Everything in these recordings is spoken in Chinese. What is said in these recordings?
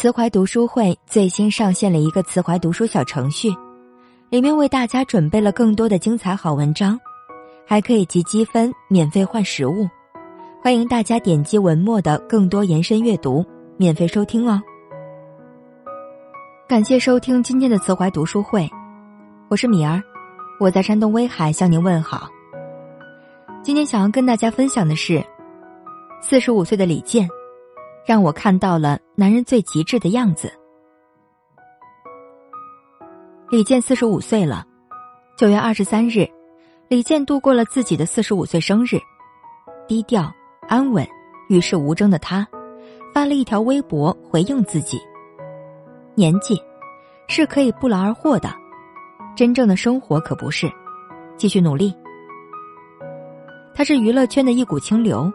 慈怀读书会最新上线了一个慈怀读书小程序，里面为大家准备了更多的精彩好文章，还可以集积分免费换实物。欢迎大家点击文末的更多延伸阅读，免费收听哦。感谢收听今天的慈怀读书会，我是米儿，我在山东威海向您问好。今天想要跟大家分享的是，四十五岁的李健。让我看到了男人最极致的样子。李健四十五岁了，九月二十三日，李健度过了自己的四十五岁生日。低调、安稳、与世无争的他，发了一条微博回应自己：年纪是可以不劳而获的，真正的生活可不是。继续努力。他是娱乐圈的一股清流，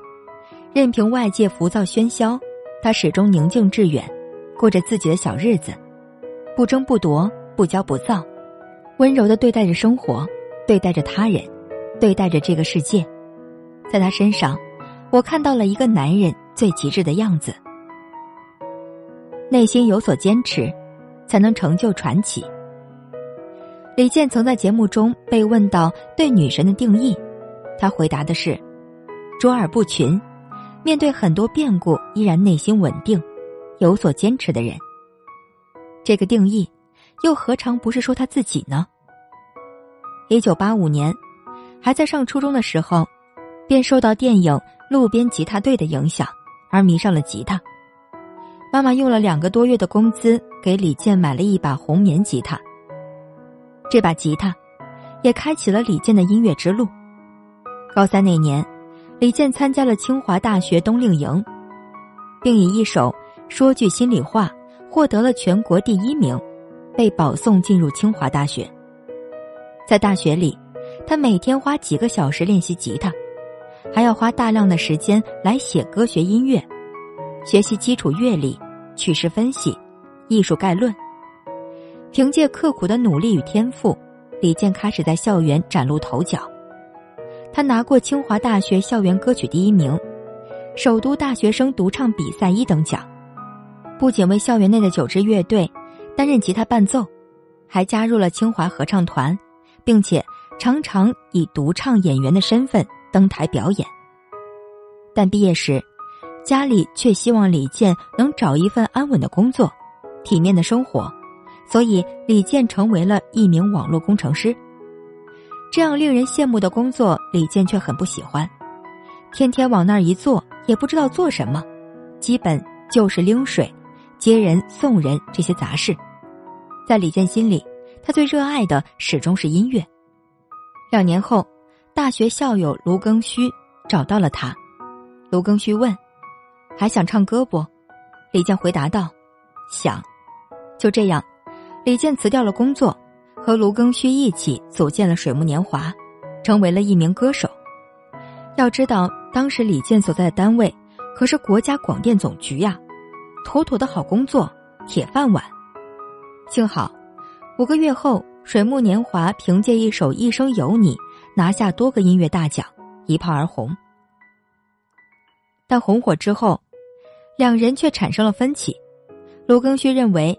任凭外界浮躁喧嚣。他始终宁静致远，过着自己的小日子，不争不夺，不骄不躁，温柔的对待着生活，对待着他人，对待着这个世界。在他身上，我看到了一个男人最极致的样子。内心有所坚持，才能成就传奇。李健曾在节目中被问到对女神的定义，他回答的是：卓尔不群。面对很多变故，依然内心稳定、有所坚持的人，这个定义又何尝不是说他自己呢？一九八五年，还在上初中的时候，便受到电影《路边吉他队》的影响，而迷上了吉他。妈妈用了两个多月的工资给李健买了一把红棉吉他。这把吉他，也开启了李健的音乐之路。高三那年。李健参加了清华大学冬令营，并以一首《说句心里话》获得了全国第一名，被保送进入清华大学。在大学里，他每天花几个小时练习吉他，还要花大量的时间来写歌、学音乐，学习基础乐理、曲式分析、艺术概论。凭借刻苦的努力与天赋，李健开始在校园崭露头角。他拿过清华大学校园歌曲第一名，首都大学生独唱比赛一等奖，不仅为校园内的九支乐队担任吉他伴奏，还加入了清华合唱团，并且常常以独唱演员的身份登台表演。但毕业时，家里却希望李健能找一份安稳的工作，体面的生活，所以李健成为了一名网络工程师。这样令人羡慕的工作，李健却很不喜欢，天天往那儿一坐，也不知道做什么，基本就是拎水、接人、送人这些杂事。在李健心里，他最热爱的始终是音乐。两年后，大学校友卢庚戌找到了他，卢庚戌问：“还想唱歌不？”李健回答道：“想。”就这样，李健辞掉了工作。和卢庚戌一起组建了水木年华，成为了一名歌手。要知道，当时李健所在的单位可是国家广电总局呀，妥妥的好工作，铁饭碗。幸好，五个月后，水木年华凭借一首《一生有你》拿下多个音乐大奖，一炮而红。但红火之后，两人却产生了分歧。卢庚戌认为。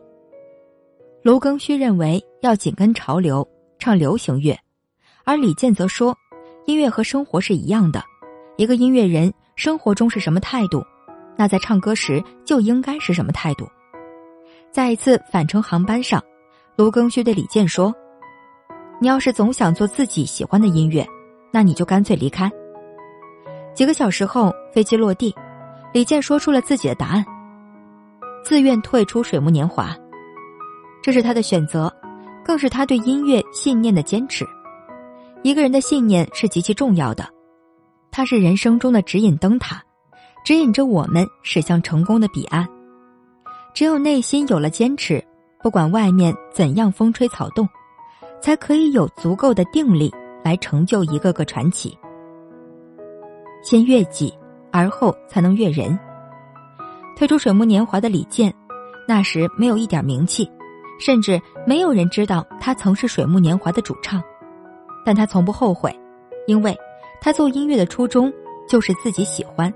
卢庚戌认为要紧跟潮流，唱流行乐，而李健则说，音乐和生活是一样的，一个音乐人生活中是什么态度，那在唱歌时就应该是什么态度。在一次返程航班上，卢庚戌对李健说：“你要是总想做自己喜欢的音乐，那你就干脆离开。”几个小时后，飞机落地，李健说出了自己的答案：自愿退出水木年华。这是他的选择，更是他对音乐信念的坚持。一个人的信念是极其重要的，它是人生中的指引灯塔，指引着我们驶向成功的彼岸。只有内心有了坚持，不管外面怎样风吹草动，才可以有足够的定力来成就一个个传奇。先悦己，而后才能悦人。退出水木年华的李健，那时没有一点名气。甚至没有人知道他曾是水木年华的主唱，但他从不后悔，因为他做音乐的初衷就是自己喜欢，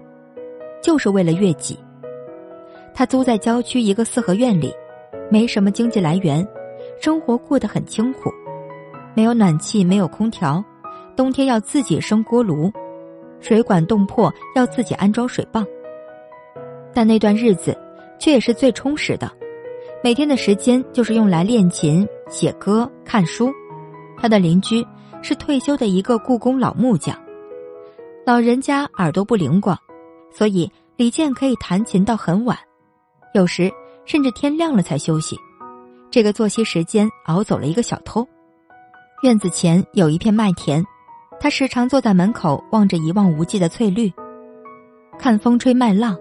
就是为了悦己。他租在郊区一个四合院里，没什么经济来源，生活过得很清苦，没有暖气，没有空调，冬天要自己生锅炉，水管冻破要自己安装水泵。但那段日子，却也是最充实的，每天的时间就是用来练琴、写歌、看书。他的邻居是退休的一个故宫老木匠，老人家耳朵不灵光，所以李健可以弹琴到很晚，有时甚至天亮了才休息。这个作息时间熬走了一个小偷。院子前有一片麦田，他时常坐在门口望着一望无际的翠绿，看风吹麦浪。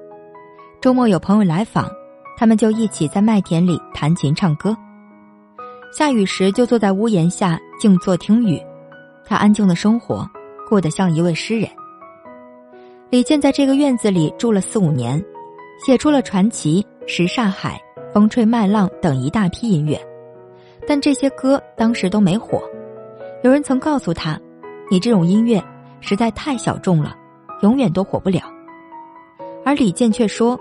周末有朋友来访，他们就一起在麦田里弹琴唱歌。下雨时就坐在屋檐下静坐听雨，他安静的生活过得像一位诗人。李健在这个院子里住了四五年，写出了传奇《什刹海》《风吹麦浪》等一大批音乐，但这些歌当时都没火。有人曾告诉他：“你这种音乐实在太小众了，永远都火不了。”而李健却说。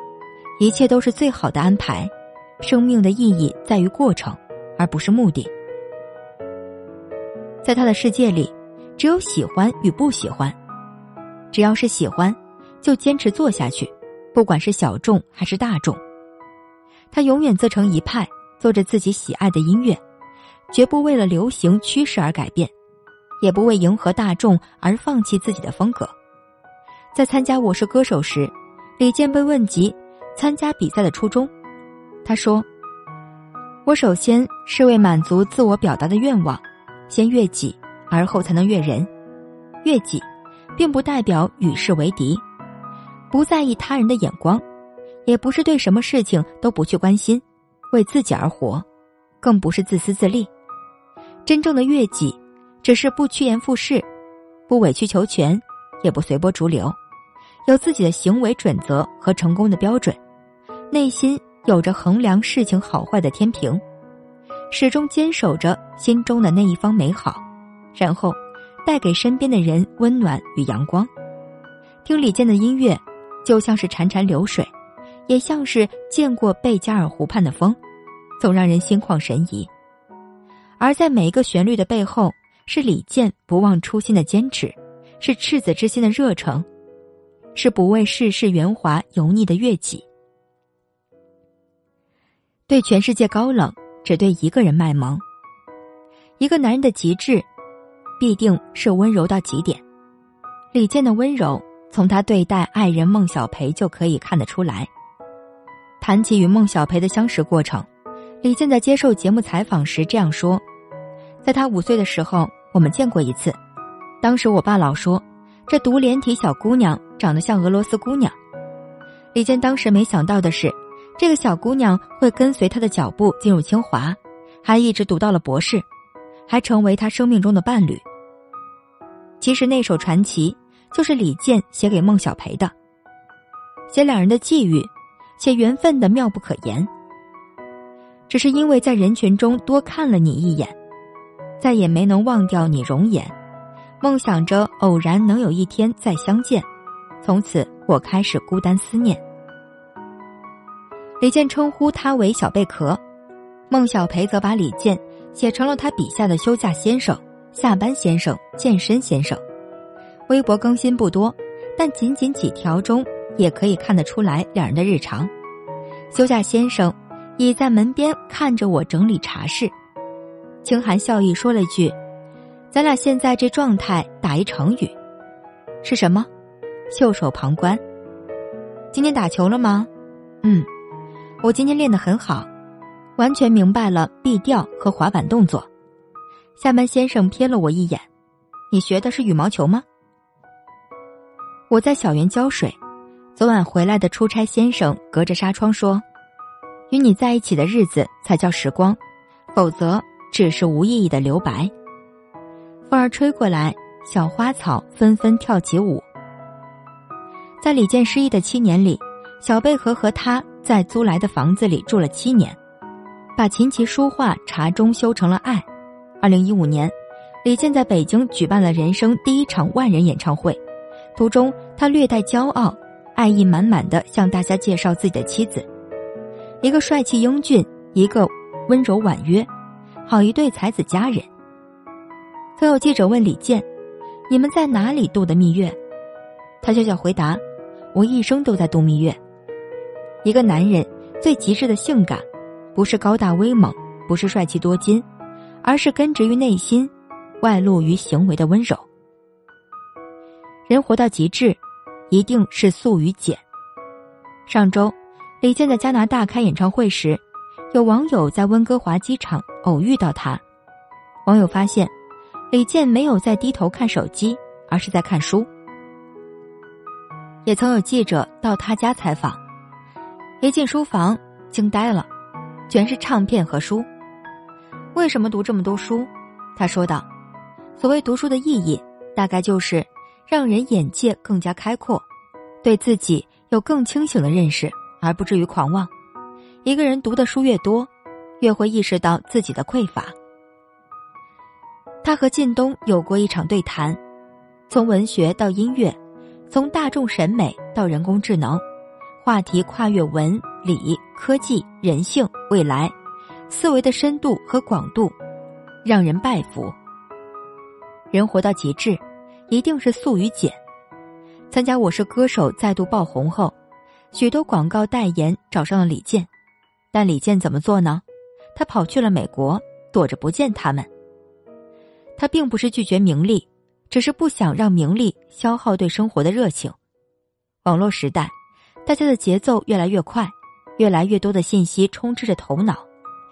一切都是最好的安排，生命的意义在于过程，而不是目的。在他的世界里，只有喜欢与不喜欢。只要是喜欢，就坚持做下去，不管是小众还是大众。他永远自成一派，做着自己喜爱的音乐，绝不为了流行趋势而改变，也不为迎合大众而放弃自己的风格。在参加《我是歌手》时，李健被问及。参加比赛的初衷，他说：“我首先是为满足自我表达的愿望，先悦己，而后才能悦人。悦己，并不代表与世为敌，不在意他人的眼光，也不是对什么事情都不去关心，为自己而活，更不是自私自利。真正的悦己，只是不趋炎附势，不委曲求全，也不随波逐流，有自己的行为准则和成功的标准。”内心有着衡量事情好坏的天平，始终坚守着心中的那一方美好，然后带给身边的人温暖与阳光。听李健的音乐，就像是潺潺流水，也像是见过贝加尔湖畔的风，总让人心旷神怡。而在每一个旋律的背后，是李健不忘初心的坚持，是赤子之心的热诚，是不为世事圆滑油腻的悦己。对全世界高冷，只对一个人卖萌。一个男人的极致，必定是温柔到极点。李健的温柔，从他对待爱人孟小培就可以看得出来。谈起与孟小培的相识过程，李健在接受节目采访时这样说：“在他五岁的时候，我们见过一次。当时我爸老说，这独联体小姑娘长得像俄罗斯姑娘。李健当时没想到的是。”这个小姑娘会跟随他的脚步进入清华，还一直读到了博士，还成为他生命中的伴侣。其实那首传奇就是李健写给孟小培的，写两人的际遇，写缘分的妙不可言。只是因为在人群中多看了你一眼，再也没能忘掉你容颜，梦想着偶然能有一天再相见，从此我开始孤单思念。李健称呼他为小贝壳，孟小培则把李健写成了他笔下的休假先生、下班先生、健身先生。微博更新不多，但仅仅几条中也可以看得出来两人的日常。休假先生倚在门边看着我整理茶室，轻含笑意说了句：“咱俩现在这状态打一成语，是什么？袖手旁观。今天打球了吗？嗯。”我今天练得很好，完全明白了臂调和滑板动作。下班先生瞥了我一眼：“你学的是羽毛球吗？”我在小园浇水。昨晚回来的出差先生隔着纱窗说：“与你在一起的日子才叫时光，否则只是无意义的留白。”风儿吹过来，小花草纷纷跳起舞。在李健失忆的七年里，小贝壳和他。在租来的房子里住了七年，把琴棋书画茶中修成了爱。二零一五年，李健在北京举办了人生第一场万人演唱会，途中他略带骄傲，爱意满满的向大家介绍自己的妻子，一个帅气英俊，一个温柔婉约，好一对才子佳人。曾有记者问李健：“你们在哪里度的蜜月？”他笑笑回答：“我一生都在度蜜月。”一个男人最极致的性感，不是高大威猛，不是帅气多金，而是根植于内心、外露于行为的温柔。人活到极致，一定是素与简。上周，李健在加拿大开演唱会时，有网友在温哥华机场偶遇到他。网友发现，李健没有在低头看手机，而是在看书。也曾有记者到他家采访，一进书房惊呆了，全是唱片和书。为什么读这么多书？他说道：“所谓读书的意义，大概就是让人眼界更加开阔，对自己有更清醒的认识，而不至于狂妄。一个人读的书越多，越会意识到自己的匮乏。”他和靳东有过一场对谈，从文学到音乐。从大众审美到人工智能，话题跨越文理科技人性未来，思维的深度和广度，让人拜服。人活到极致，一定是素与简。参加《我是歌手》再度爆红后，许多广告代言找上了李健，但李健怎么做呢？他跑去了美国，躲着不见他们。他并不是拒绝名利。只是不想让名利消耗对生活的热情。网络时代，大家的节奏越来越快，越来越多的信息充斥着头脑，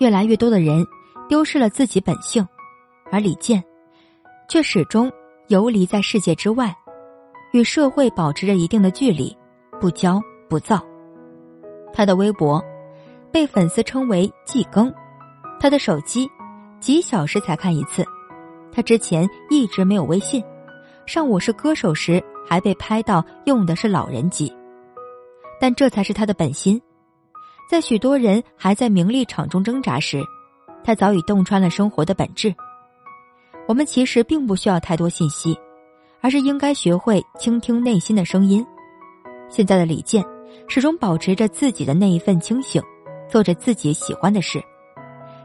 越来越多的人丢失了自己本性，而李健，却始终游离在世界之外，与社会保持着一定的距离，不骄不躁。他的微博被粉丝称为“季更”，他的手机几小时才看一次。他之前一直没有微信，上《我是歌手》时还被拍到用的是老人机，但这才是他的本心。在许多人还在名利场中挣扎时，他早已洞穿了生活的本质。我们其实并不需要太多信息，而是应该学会倾听内心的声音。现在的李健始终保持着自己的那一份清醒，做着自己喜欢的事。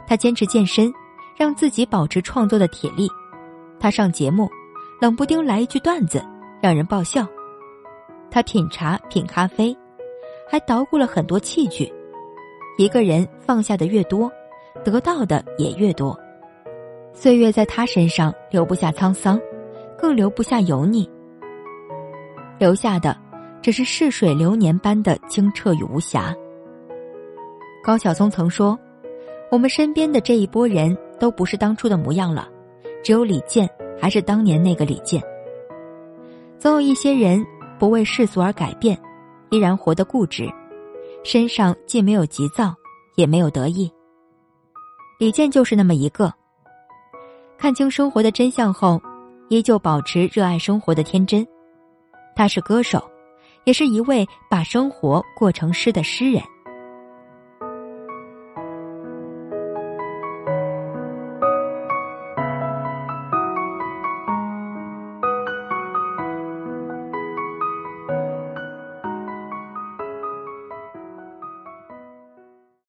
他坚持健身，让自己保持创作的体力。他上节目，冷不丁来一句段子，让人爆笑。他品茶品咖啡，还捣鼓了很多器具。一个人放下的越多，得到的也越多。岁月在他身上留不下沧桑，更留不下油腻，留下的只是逝水流年般的清澈与无瑕。高晓松曾说：“我们身边的这一波人都不是当初的模样了。”只有李健还是当年那个李健。总有一些人不为世俗而改变，依然活得固执，身上既没有急躁，也没有得意。李健就是那么一个，看清生活的真相后，依旧保持热爱生活的天真。他是歌手，也是一位把生活过成诗的诗人。